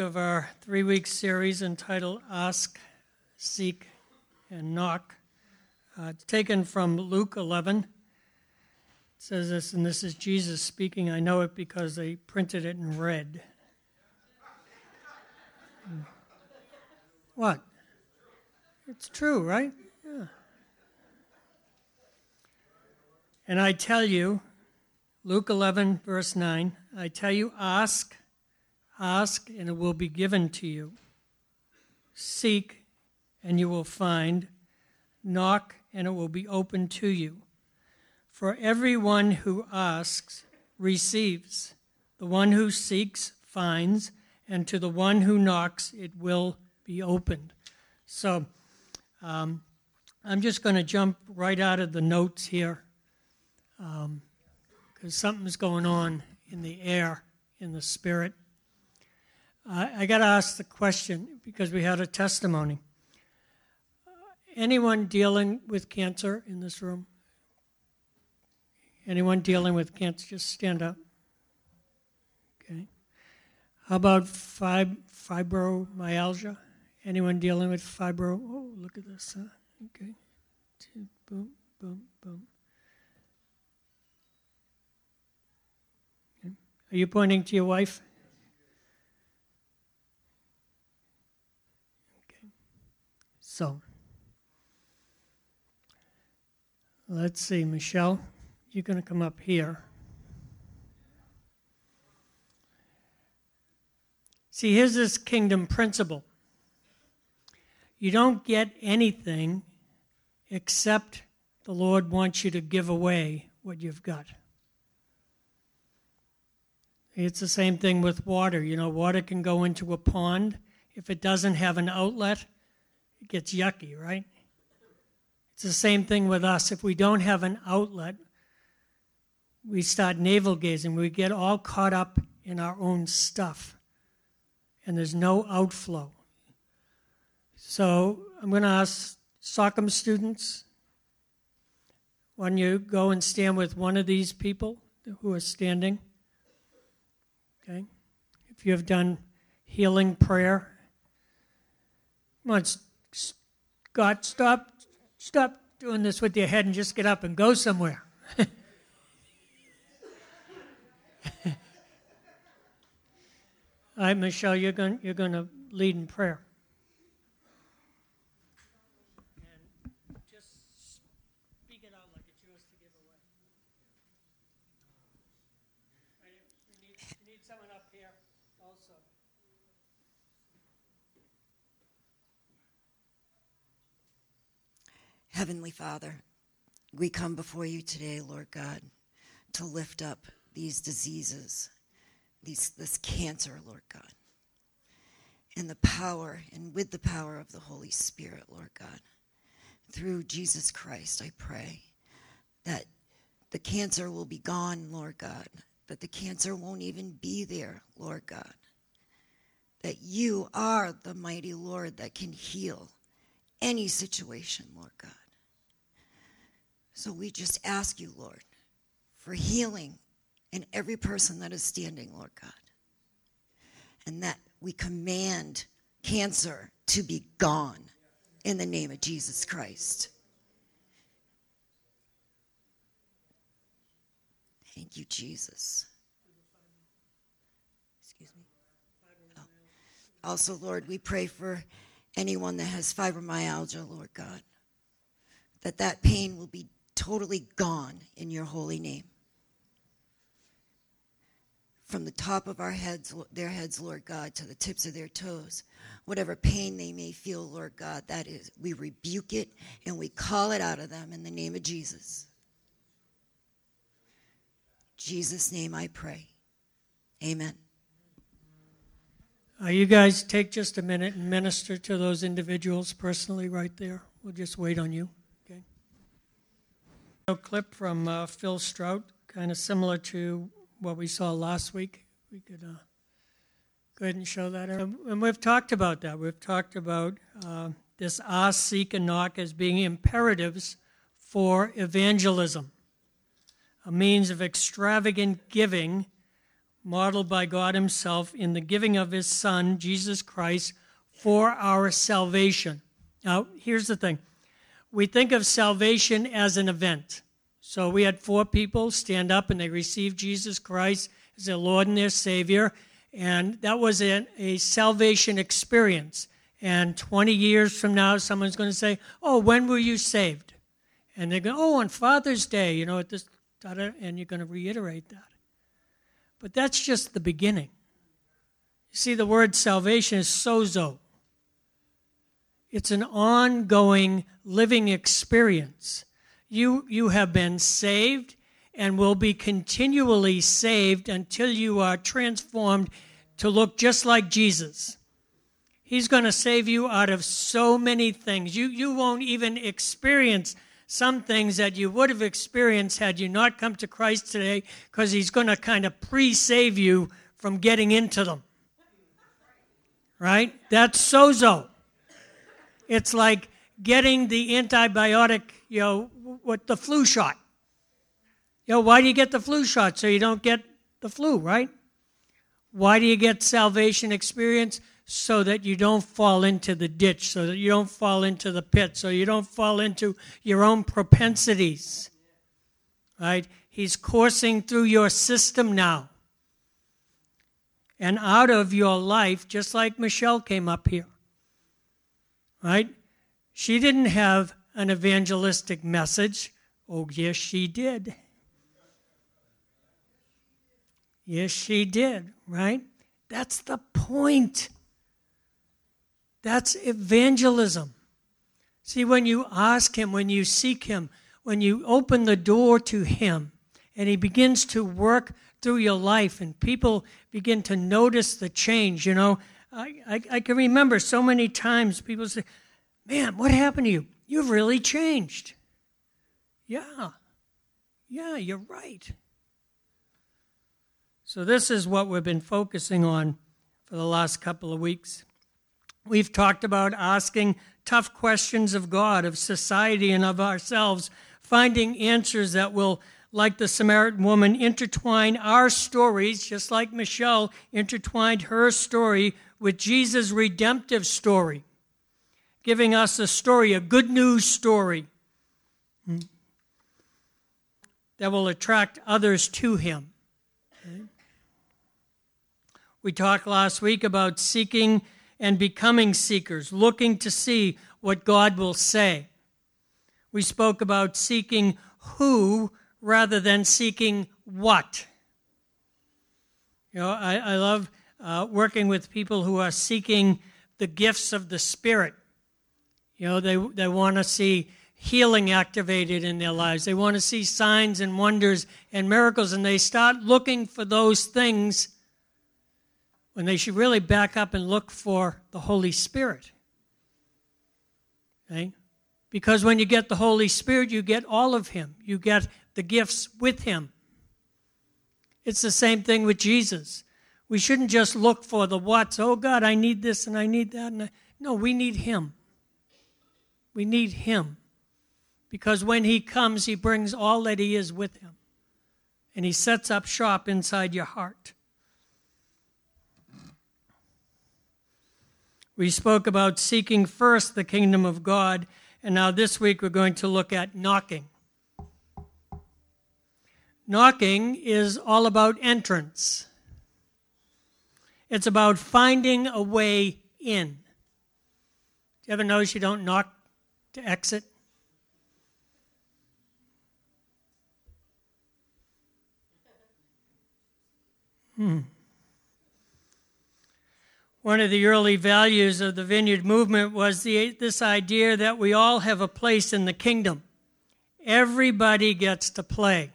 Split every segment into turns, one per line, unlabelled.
of our three week series entitled Ask, Seek, and Knock. Uh, it's taken from Luke 11. It says this, and this is Jesus speaking. I know it because they printed it in red. What? It's true, right? Yeah. And I tell you, Luke 11, verse 9, I tell you, ask Ask, and it will be given to you. Seek, and you will find. Knock, and it will be opened to you. For everyone who asks receives, the one who seeks finds, and to the one who knocks it will be opened. So um, I'm just going to jump right out of the notes here because um, something's going on in the air, in the spirit. I got to ask the question because we had a testimony. Uh, anyone dealing with cancer in this room? Anyone dealing with cancer? Just stand up. Okay. How about fib- fibromyalgia? Anyone dealing with fibro? Oh, look at this. Huh? Okay. Boom, boom, boom. Okay. Are you pointing to your wife? So, let's see, Michelle, you're going to come up here. See, here's this kingdom principle you don't get anything except the Lord wants you to give away what you've got. It's the same thing with water. You know, water can go into a pond. If it doesn't have an outlet, gets yucky, right? It's the same thing with us. If we don't have an outlet, we start navel gazing. We get all caught up in our own stuff, and there's no outflow. So I'm going to ask SOCM students don't you go and stand with one of these people who are standing? Okay. If you have done healing prayer, come God, stop, stop doing this with your head and just get up and go somewhere. All right, Michelle, you're going, you're going to lead in prayer.
Heavenly Father, we come before you today, Lord God, to lift up these diseases, these, this cancer, Lord God, and the power, and with the power of the Holy Spirit, Lord God. Through Jesus Christ, I pray that the cancer will be gone, Lord God, that the cancer won't even be there, Lord God. That you are the mighty Lord that can heal any situation, Lord God. So we just ask you, Lord, for healing in every person that is standing, Lord God. And that we command cancer to be gone in the name of Jesus Christ. Thank you, Jesus. Excuse me. Oh. Also, Lord, we pray for anyone that has fibromyalgia, Lord God, that that pain will be totally gone in your holy name. From the top of our heads, their heads, Lord God, to the tips of their toes, whatever pain they may feel, Lord God, that is, we rebuke it and we call it out of them in the name of Jesus. Jesus' name I pray. Amen.
Uh, you guys take just a minute and minister to those individuals personally right there. We'll just wait on you. Clip from uh, Phil Strout, kind of similar to what we saw last week. We could uh, go ahead and show that. And we've talked about that. We've talked about uh, this ask, seek, and knock as being imperatives for evangelism, a means of extravagant giving modeled by God Himself in the giving of His Son, Jesus Christ, for our salvation. Now, here's the thing we think of salvation as an event. So we had four people stand up and they received Jesus Christ as their Lord and their Savior. And that was a, a salvation experience. And 20 years from now, someone's going to say, Oh, when were you saved? And they're going, Oh, on Father's Day, you know, at this, and you're going to reiterate that. But that's just the beginning. You see, the word salvation is sozo, it's an ongoing living experience. You, you have been saved and will be continually saved until you are transformed to look just like Jesus. He's going to save you out of so many things. You, you won't even experience some things that you would have experienced had you not come to Christ today because He's going to kind of pre save you from getting into them. Right? That's sozo. It's like getting the antibiotic, you know, with the flu shot. You know, why do you get the flu shot? So you don't get the flu, right? Why do you get salvation experience? So that you don't fall into the ditch, so that you don't fall into the pit, so you don't fall into your own propensities. Right? He's coursing through your system now. And out of your life, just like Michelle came up here. Right? She didn't have an evangelistic message. Oh, yes, she did. Yes, she did, right? That's the point. That's evangelism. See, when you ask Him, when you seek Him, when you open the door to Him, and He begins to work through your life, and people begin to notice the change, you know, I, I, I can remember so many times people say, Man, what happened to you? You've really changed. Yeah, yeah, you're right. So, this is what we've been focusing on for the last couple of weeks. We've talked about asking tough questions of God, of society, and of ourselves, finding answers that will, like the Samaritan woman, intertwine our stories, just like Michelle intertwined her story with Jesus' redemptive story, giving us a story, a good news story hmm, that will attract others to Him. We talked last week about seeking and becoming seekers, looking to see what God will say. We spoke about seeking who rather than seeking what. You know, I, I love uh, working with people who are seeking the gifts of the Spirit. You know, they, they want to see healing activated in their lives. They want to see signs and wonders and miracles, and they start looking for those things when they should really back up and look for the Holy Spirit. Okay? Because when you get the Holy Spirit, you get all of Him, you get the gifts with Him. It's the same thing with Jesus. We shouldn't just look for the what's. Oh, God, I need this and I need that. And I... No, we need Him. We need Him. Because when He comes, He brings all that He is with Him. And He sets up shop inside your heart. We spoke about seeking first the kingdom of God, and now this week we're going to look at knocking. Knocking is all about entrance. It's about finding a way in. Do you ever notice you don't knock to exit? Hmm. One of the early values of the Vineyard movement was the, this idea that we all have a place in the kingdom. Everybody gets to play.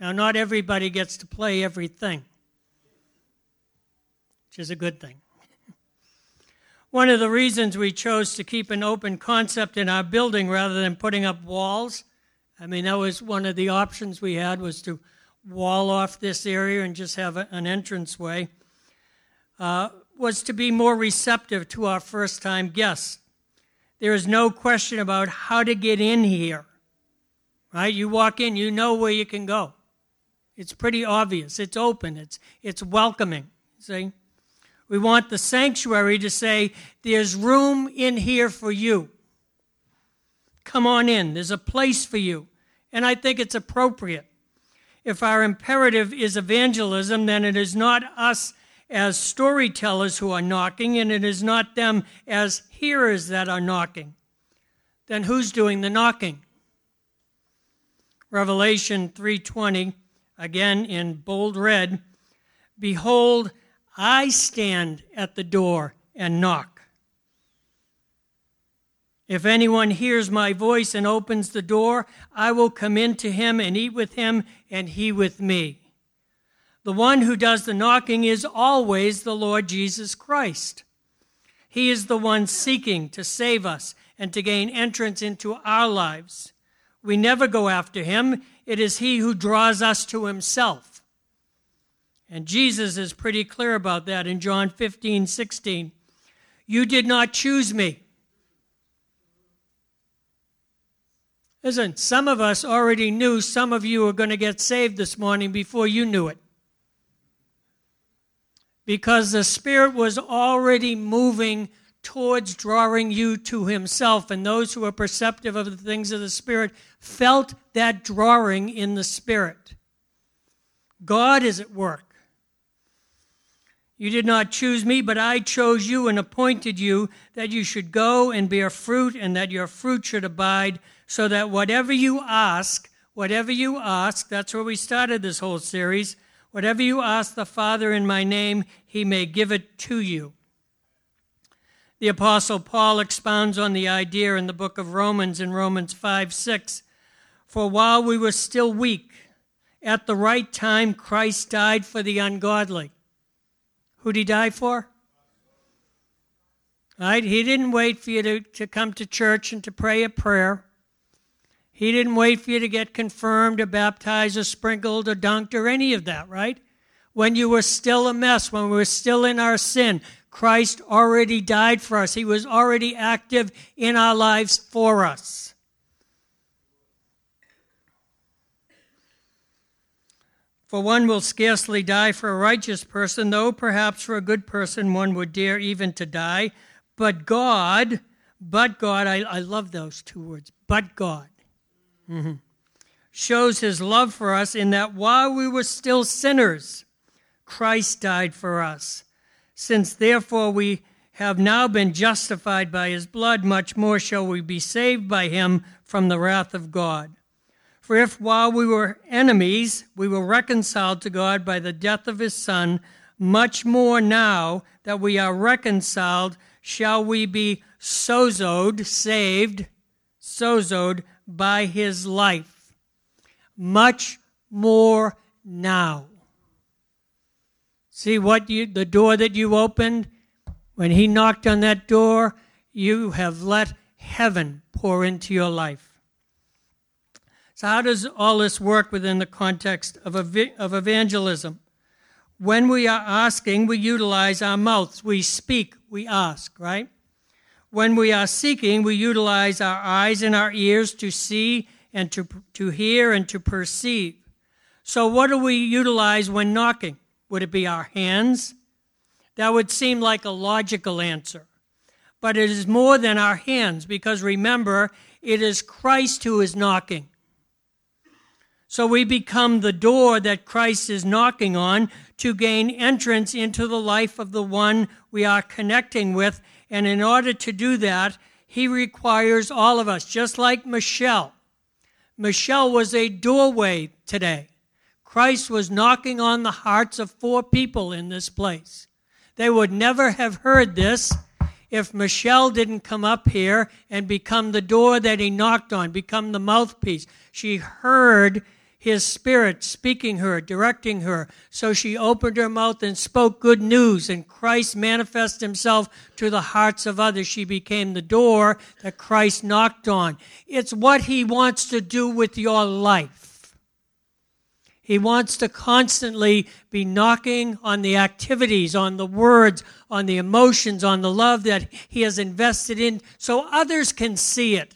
Now, not everybody gets to play everything, which is a good thing. One of the reasons we chose to keep an open concept in our building rather than putting up walls, I mean, that was one of the options we had was to wall off this area and just have a, an entranceway. Uh, was to be more receptive to our first time guests. There is no question about how to get in here. Right? You walk in, you know where you can go. It's pretty obvious. It's open. It's, it's welcoming. See? We want the sanctuary to say, there's room in here for you. Come on in. There's a place for you. And I think it's appropriate. If our imperative is evangelism, then it is not us as storytellers who are knocking, and it is not them as hearers that are knocking. Then who's doing the knocking? Revelation 3:20 again in bold red behold I stand at the door and knock if anyone hears my voice and opens the door I will come in to him and eat with him and he with me the one who does the knocking is always the Lord Jesus Christ he is the one seeking to save us and to gain entrance into our lives we never go after him. It is he who draws us to himself. And Jesus is pretty clear about that in John 15, 16. You did not choose me. Listen, some of us already knew some of you were going to get saved this morning before you knew it. Because the Spirit was already moving towards drawing you to himself. And those who are perceptive of the things of the Spirit felt that drawing in the Spirit. God is at work. You did not choose me, but I chose you and appointed you that you should go and bear fruit, and that your fruit should abide, so that whatever you ask, whatever you ask, that's where we started this whole series, whatever you ask the Father in my name, he may give it to you. The Apostle Paul expounds on the idea in the book of Romans in Romans 5 6. For while we were still weak, at the right time Christ died for the ungodly. Who'd he die for? Right? He didn't wait for you to, to come to church and to pray a prayer. He didn't wait for you to get confirmed or baptized or sprinkled or dunked or any of that, right? When you were still a mess, when we were still in our sin, Christ already died for us. He was already active in our lives for us. For one will scarcely die for a righteous person, though perhaps for a good person one would dare even to die. But God, but God, I, I love those two words, but God, mm-hmm, shows his love for us in that while we were still sinners, Christ died for us. Since therefore we have now been justified by his blood, much more shall we be saved by him from the wrath of God. For if while we were enemies, we were reconciled to God by the death of his Son, much more now that we are reconciled, shall we be sozoed, saved, sozoed by his life. Much more now. See what you, the door that you opened? When he knocked on that door, you have let heaven pour into your life. So, how does all this work within the context of, of evangelism? When we are asking, we utilize our mouths. We speak, we ask, right? When we are seeking, we utilize our eyes and our ears to see and to, to hear and to perceive. So, what do we utilize when knocking? Would it be our hands? That would seem like a logical answer. But it is more than our hands because remember, it is Christ who is knocking. So we become the door that Christ is knocking on to gain entrance into the life of the one we are connecting with. And in order to do that, he requires all of us, just like Michelle. Michelle was a doorway today. Christ was knocking on the hearts of four people in this place. They would never have heard this if Michelle didn't come up here and become the door that he knocked on, become the mouthpiece. She heard his spirit speaking her, directing her. So she opened her mouth and spoke good news, and Christ manifested himself to the hearts of others. She became the door that Christ knocked on. It's what he wants to do with your life. He wants to constantly be knocking on the activities, on the words, on the emotions, on the love that He has invested in so others can see it,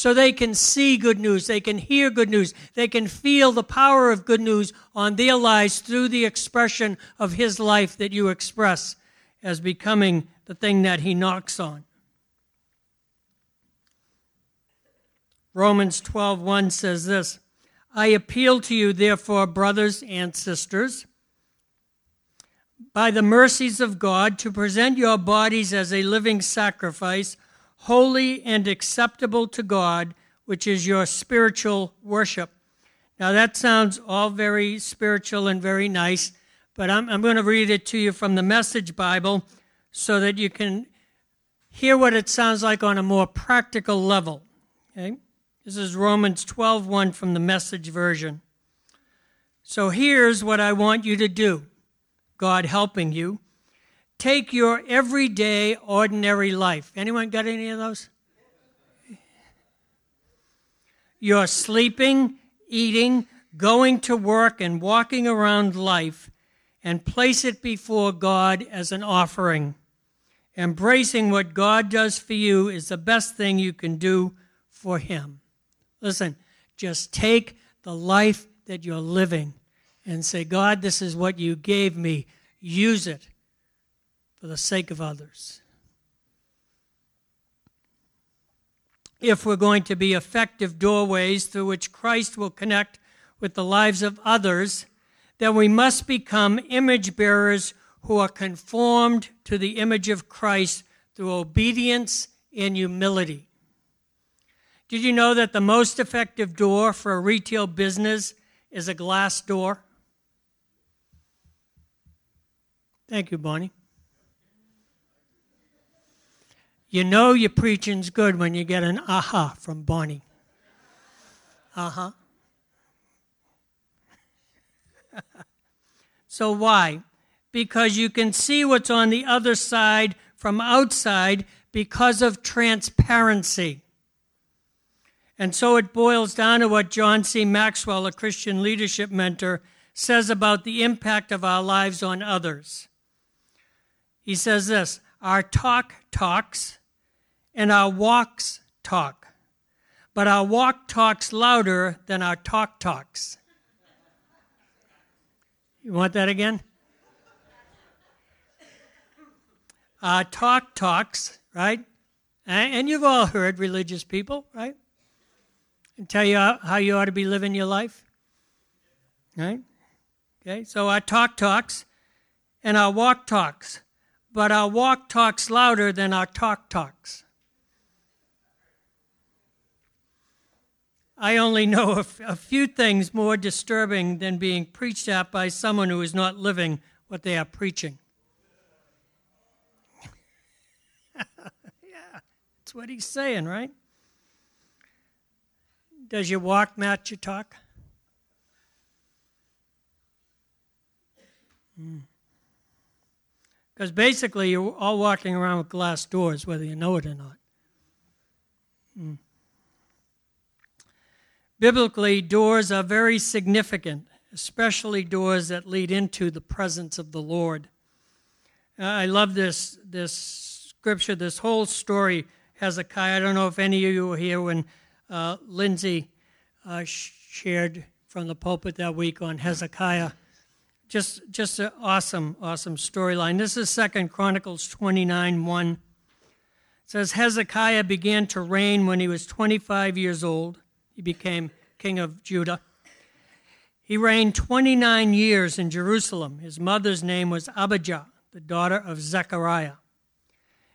so they can see good news, they can hear good news, they can feel the power of good news on their lives through the expression of His life that you express as becoming the thing that He knocks on. Romans 12:1 says this, I appeal to you therefore brothers and sisters by the mercies of God to present your bodies as a living sacrifice holy and acceptable to God, which is your spiritual worship. Now, that sounds all very spiritual and very nice, but I'm, I'm going to read it to you from the Message Bible so that you can hear what it sounds like on a more practical level. Okay? This is Romans 12:1 from the Message version. So here's what I want you to do. God helping you take your everyday, ordinary life. Anyone got any of those? You're sleeping, eating, going to work, and walking around life, and place it before God as an offering. Embracing what God does for you is the best thing you can do for Him. Listen, just take the life that you're living and say, God, this is what you gave me. Use it for the sake of others. If we're going to be effective doorways through which Christ will connect with the lives of others, then we must become image bearers who are conformed to the image of Christ through obedience and humility. Did you know that the most effective door for a retail business is a glass door? Thank you, Bonnie. You know your preaching's good when you get an aha from Bonnie. Uh huh. so, why? Because you can see what's on the other side from outside because of transparency. And so it boils down to what John C. Maxwell, a Christian leadership mentor, says about the impact of our lives on others. He says this Our talk talks, and our walks talk. But our walk talks louder than our talk talks. You want that again? Our talk talks, right? And you've all heard religious people, right? And tell you how you ought to be living your life, right? Okay, so our talk talks and our walk talks, but our walk talks louder than our talk talks. I only know a, f- a few things more disturbing than being preached at by someone who is not living what they are preaching. yeah, that's what he's saying, right? Does your walk match your talk? Because mm. basically, you're all walking around with glass doors, whether you know it or not. Mm. Biblically, doors are very significant, especially doors that lead into the presence of the Lord. Uh, I love this, this scripture, this whole story, Hezekiah. I don't know if any of you were here when uh, Lindsay uh, shared from the pulpit that week on Hezekiah. Just, just an awesome, awesome storyline. This is Second Chronicles 29 1. It says Hezekiah began to reign when he was 25 years old he became king of Judah. He reigned 29 years in Jerusalem. His mother's name was Abijah, the daughter of Zechariah.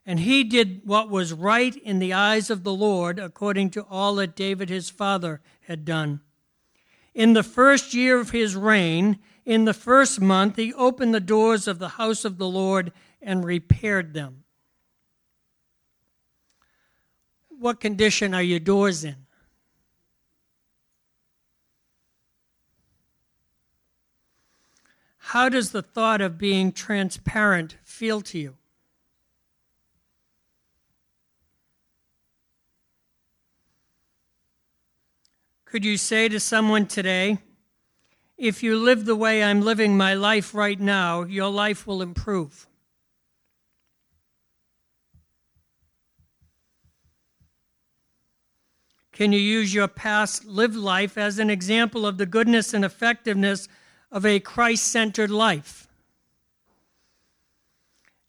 And he did what was right in the eyes of the Lord, according to all that David his father had done. In the first year of his reign, in the first month, he opened the doors of the house of the Lord and repaired them. What condition are your doors in? How does the thought of being transparent feel to you? Could you say to someone today, if you live the way I'm living my life right now, your life will improve? can you use your past lived life as an example of the goodness and effectiveness of a Christ centered life?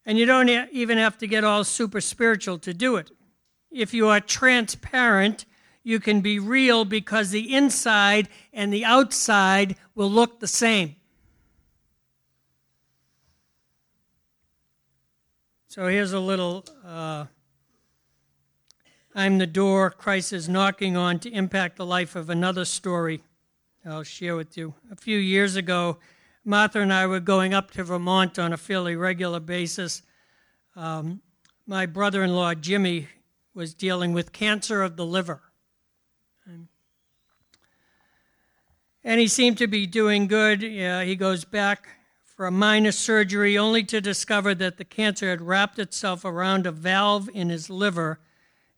And you don't even have to get all super spiritual to do it. If you are transparent, you can be real because the inside and the outside will look the same. So here's a little uh, I'm the door Christ is knocking on to impact the life of another story I'll share with you. A few years ago, Martha and I were going up to Vermont on a fairly regular basis. Um, my brother in law, Jimmy, was dealing with cancer of the liver. And he seemed to be doing good. He goes back for a minor surgery only to discover that the cancer had wrapped itself around a valve in his liver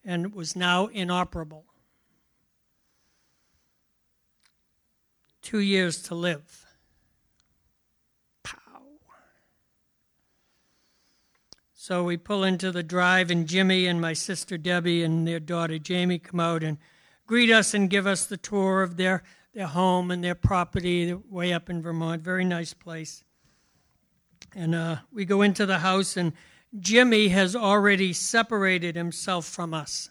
and was now inoperable. Two years to live. Pow. So we pull into the drive, and Jimmy and my sister Debbie and their daughter Jamie come out and greet us and give us the tour of their, their home and their property way up in Vermont. Very nice place. And uh, we go into the house, and Jimmy has already separated himself from us,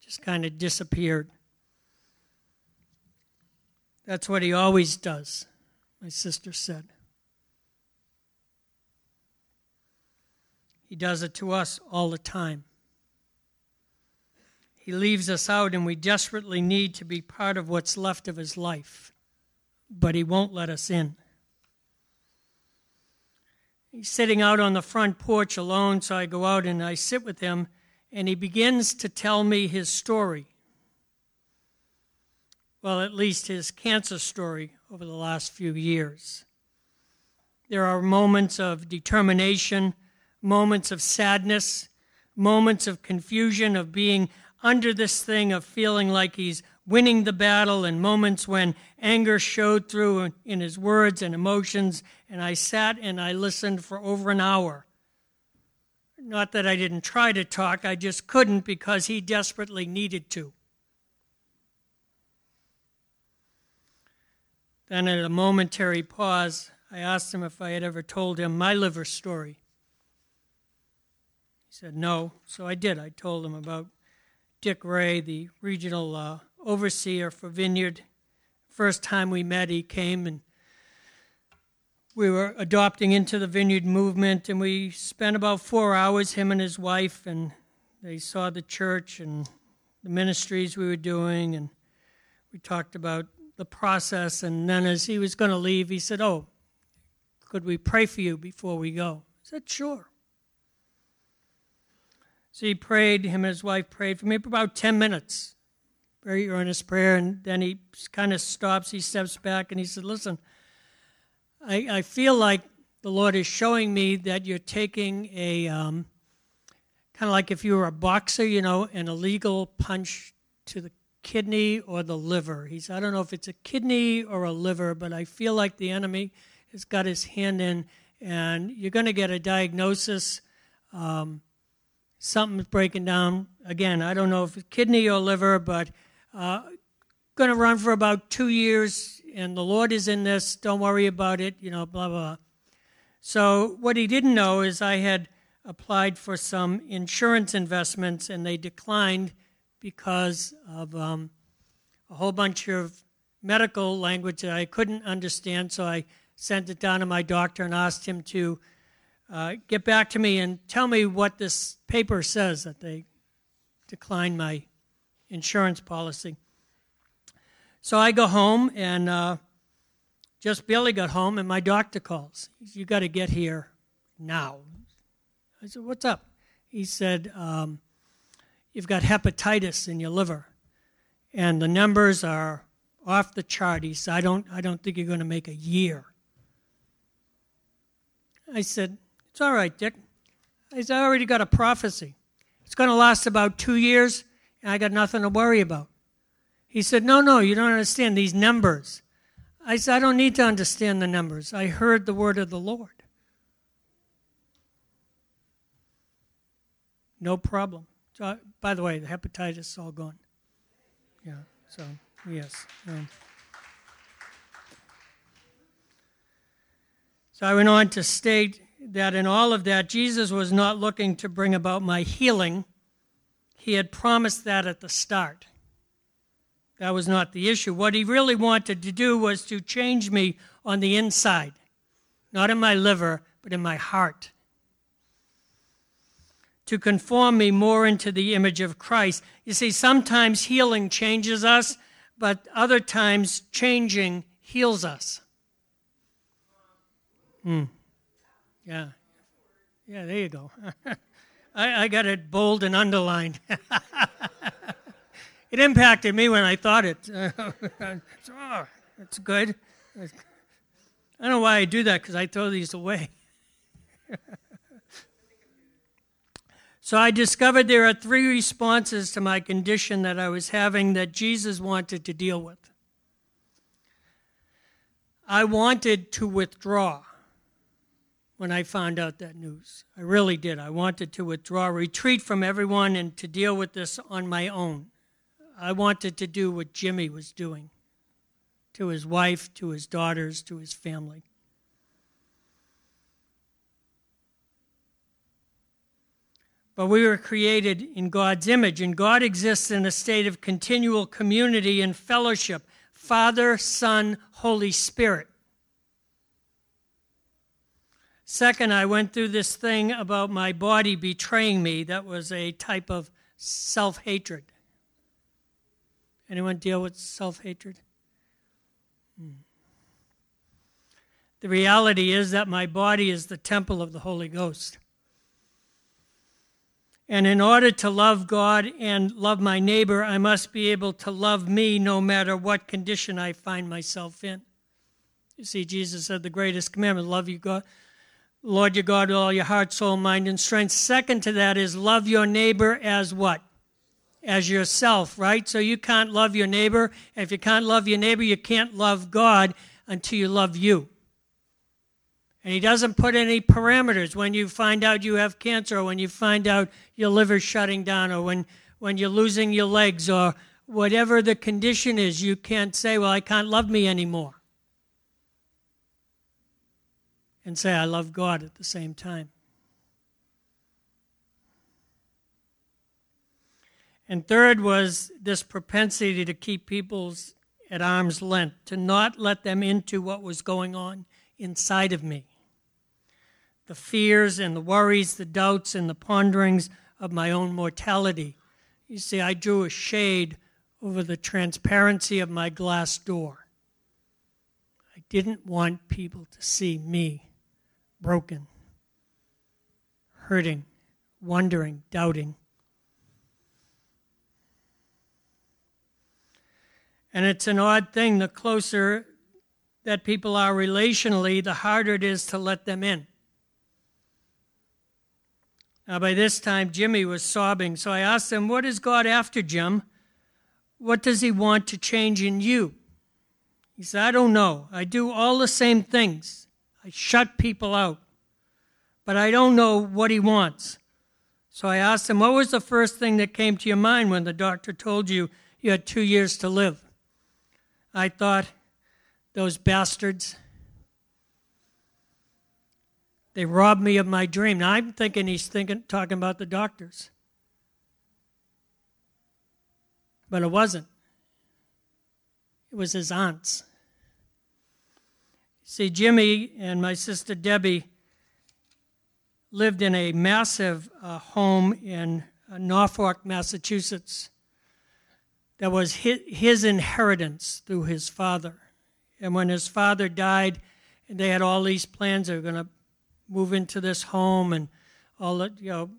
just kind of disappeared. That's what he always does, my sister said. He does it to us all the time. He leaves us out, and we desperately need to be part of what's left of his life, but he won't let us in. He's sitting out on the front porch alone, so I go out and I sit with him, and he begins to tell me his story. Well, at least his cancer story over the last few years. There are moments of determination, moments of sadness, moments of confusion, of being under this thing of feeling like he's winning the battle, and moments when anger showed through in his words and emotions. And I sat and I listened for over an hour. Not that I didn't try to talk, I just couldn't because he desperately needed to. Then, at a momentary pause, I asked him if I had ever told him my liver story. He said no, so I did. I told him about Dick Ray, the regional uh, overseer for Vineyard. First time we met, he came and we were adopting into the Vineyard movement, and we spent about four hours, him and his wife, and they saw the church and the ministries we were doing, and we talked about the process. And then, as he was going to leave, he said, Oh, could we pray for you before we go? I said, Sure. So he prayed, him and his wife prayed for me for about 10 minutes. Very earnest prayer. And then he kind of stops, he steps back, and he said, Listen, I, I feel like the Lord is showing me that you're taking a um, kind of like if you were a boxer, you know, an illegal punch to the kidney or the liver. He said, I don't know if it's a kidney or a liver, but I feel like the enemy has got his hand in, and you're going to get a diagnosis. Um, something's breaking down. Again, I don't know if it's kidney or liver, but uh, going to run for about two years, and the Lord is in this. Don't worry about it, you know, blah, blah. So, what he didn't know is I had applied for some insurance investments, and they declined because of um, a whole bunch of medical language that I couldn't understand. So, I sent it down to my doctor and asked him to uh, get back to me and tell me what this paper says that they declined my insurance policy. So I go home and uh, just barely got home, and my doctor calls. You got to get here now. I said, What's up? He said, um, You've got hepatitis in your liver, and the numbers are off the chart. He said, I don't, I don't think you're going to make a year. I said, it's all right, Dick. I already got a prophecy. It's going to last about two years, and I got nothing to worry about. He said, No, no, you don't understand these numbers. I said, I don't need to understand the numbers. I heard the word of the Lord. No problem. So, by the way, the hepatitis is all gone. Yeah. So yes. Um, so I went on to state that in all of that, Jesus was not looking to bring about my healing. He had promised that at the start. That was not the issue. What he really wanted to do was to change me on the inside, not in my liver, but in my heart. To conform me more into the image of Christ. You see, sometimes healing changes us, but other times changing heals us. Hmm. Yeah. Yeah, there you go. I, I got it bold and underlined. it impacted me when I thought it. oh, that's good. I don't know why I do that because I throw these away. So I discovered there are three responses to my condition that I was having that Jesus wanted to deal with. I wanted to withdraw when I found out that news. I really did. I wanted to withdraw, retreat from everyone, and to deal with this on my own. I wanted to do what Jimmy was doing to his wife, to his daughters, to his family. But we were created in God's image, and God exists in a state of continual community and fellowship Father, Son, Holy Spirit. Second, I went through this thing about my body betraying me. That was a type of self hatred. Anyone deal with self hatred? Hmm. The reality is that my body is the temple of the Holy Ghost. And in order to love God and love my neighbor, I must be able to love me no matter what condition I find myself in. You see, Jesus said the greatest commandment love you, God Lord your God with all your heart, soul, mind, and strength. Second to that is love your neighbor as what? As yourself, right? So you can't love your neighbor. If you can't love your neighbor, you can't love God until you love you. And he doesn't put any parameters when you find out you have cancer, or when you find out your liver's shutting down, or when, when you're losing your legs, or whatever the condition is, you can't say, Well, I can't love me anymore. and say, I love God at the same time. And third was this propensity to keep people's at arm's length, to not let them into what was going on inside of me. The fears and the worries, the doubts and the ponderings of my own mortality. You see, I drew a shade over the transparency of my glass door. I didn't want people to see me broken, hurting, wondering, doubting. And it's an odd thing. The closer that people are relationally, the harder it is to let them in. Now, by this time, Jimmy was sobbing, so I asked him, What is God after, Jim? What does He want to change in you? He said, I don't know. I do all the same things. I shut people out. But I don't know what he wants. So I asked him, What was the first thing that came to your mind when the doctor told you you had two years to live? I thought, Those bastards. They robbed me of my dream. Now I'm thinking he's thinking, talking about the doctors. But it wasn't. It was his aunts. See, Jimmy and my sister Debbie lived in a massive uh, home in uh, Norfolk, Massachusetts, that was his, his inheritance through his father. And when his father died, and they had all these plans. They were going to move into this home and all that, you know,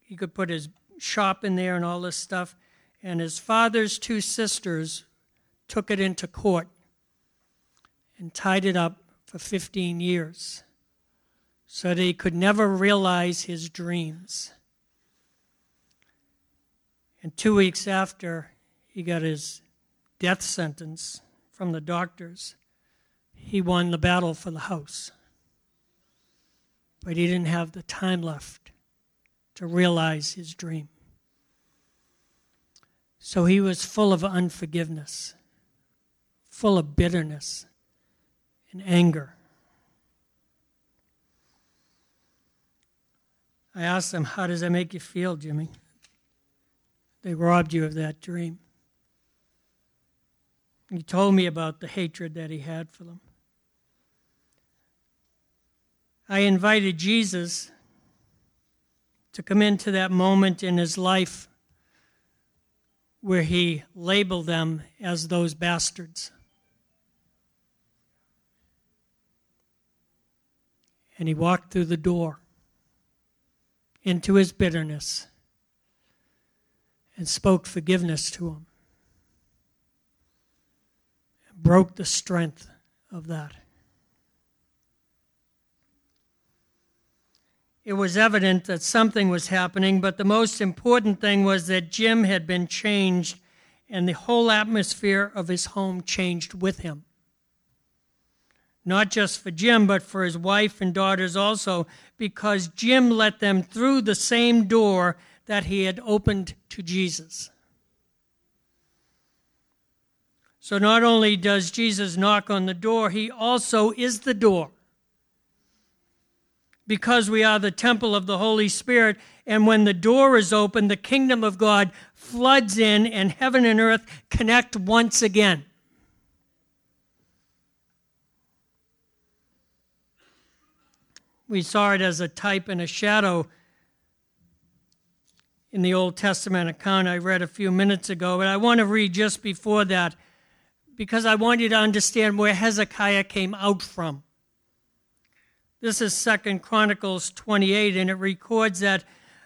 he could put his shop in there and all this stuff. And his father's two sisters took it into court and tied it up for 15 years so that he could never realize his dreams. And two weeks after he got his death sentence from the doctors, he won the battle for the house. But he didn't have the time left to realize his dream. So he was full of unforgiveness, full of bitterness and anger. I asked them, How does that make you feel, Jimmy? They robbed you of that dream. He told me about the hatred that he had for them. I invited Jesus to come into that moment in his life where he labeled them as those bastards. And he walked through the door into his bitterness and spoke forgiveness to him. Broke the strength of that. It was evident that something was happening, but the most important thing was that Jim had been changed and the whole atmosphere of his home changed with him. Not just for Jim, but for his wife and daughters also, because Jim let them through the same door that he had opened to Jesus. So not only does Jesus knock on the door, he also is the door. Because we are the temple of the Holy Spirit, and when the door is open, the kingdom of God floods in, and heaven and earth connect once again. We saw it as a type and a shadow in the Old Testament account I read a few minutes ago, but I want to read just before that because I want you to understand where Hezekiah came out from. This is Second Chronicles 28, and it records that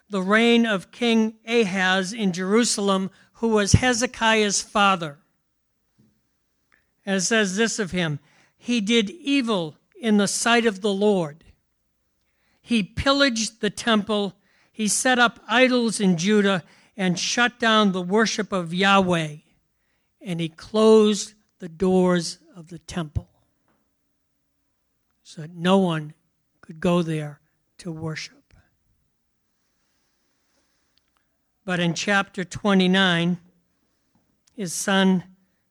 the reign of King Ahaz in Jerusalem, who was Hezekiah's father. And it says this of him He did evil in the sight of the Lord. He pillaged the temple, he set up idols in Judah, and shut down the worship of Yahweh, and he closed the doors of the temple. So that no one could go there to worship. But in chapter 29, his son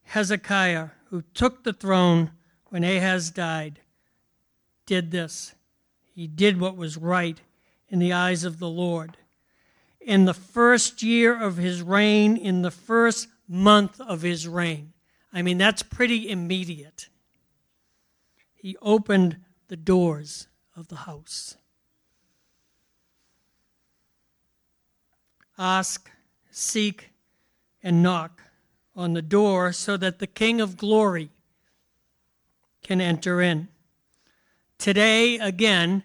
Hezekiah, who took the throne when Ahaz died, did this. He did what was right in the eyes of the Lord. In the first year of his reign, in the first month of his reign, I mean, that's pretty immediate. He opened the doors of the house. Ask, seek, and knock on the door so that the King of glory can enter in. Today, again,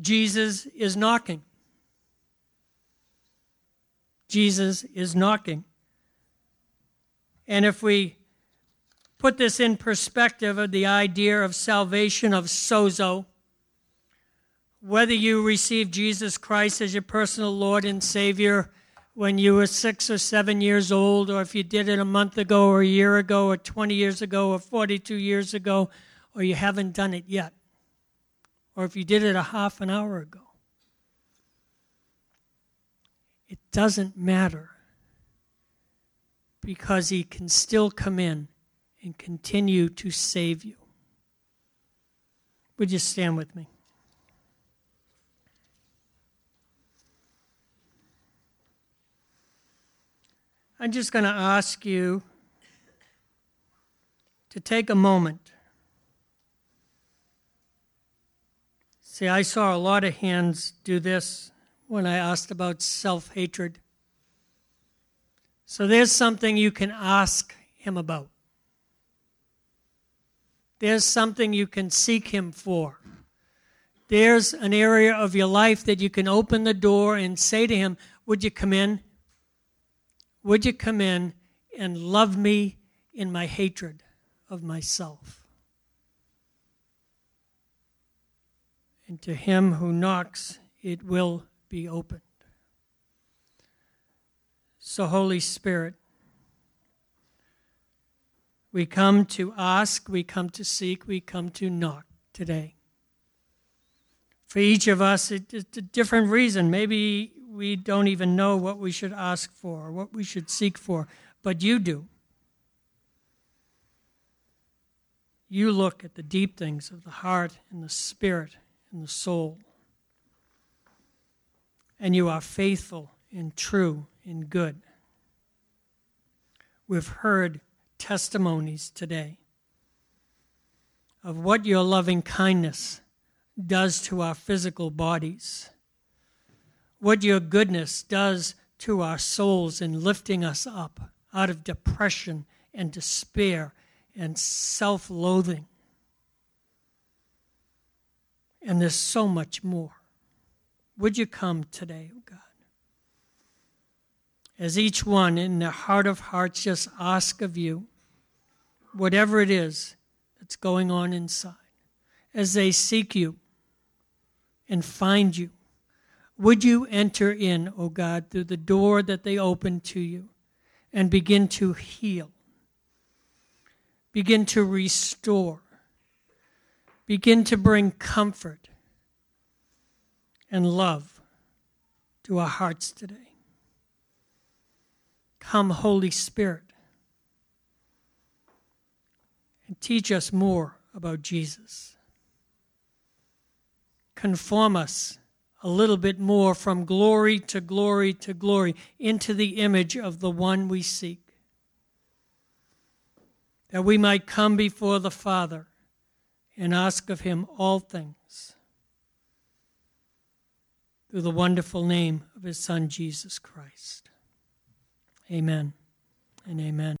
Jesus is knocking. Jesus is knocking. And if we put this in perspective of the idea of salvation of sozo, whether you received Jesus Christ as your personal Lord and Savior when you were six or seven years old, or if you did it a month ago, or a year ago, or 20 years ago, or 42 years ago, or you haven't done it yet or if you did it a half an hour ago. It doesn't matter because He can still come in and continue to save you. Would you stand with me? I'm just going to ask you to take a moment See, I saw a lot of hands do this when I asked about self hatred. So there's something you can ask him about. There's something you can seek him for. There's an area of your life that you can open the door and say to him, Would you come in? Would you come in and love me in my hatred of myself? and to him who knocks, it will be opened. So, Holy Spirit, we come to ask, we come to seek, we come to knock today. For each of us, it's a different reason. Maybe we don't even know what we should ask for, what we should seek for, but you do. You look at the deep things of the heart and the spirit and the soul. And you are faithful and true and good. We've heard testimonies today of what your loving kindness does to our physical bodies, what your goodness does to our souls in lifting us up out of depression and despair and self loathing. And there's so much more. Would you come today, oh God? As each one in their heart of hearts just ask of you, whatever it is that's going on inside, as they seek you and find you, would you enter in, O God, through the door that they open to you and begin to heal? begin to restore, begin to bring comfort and love to our hearts today. Come, Holy Spirit, and teach us more about Jesus. Conform us a little bit more from glory to glory to glory into the image of the one we seek that we might come before the Father and ask of him all things through the wonderful name of his Son, Jesus Christ. Amen and amen.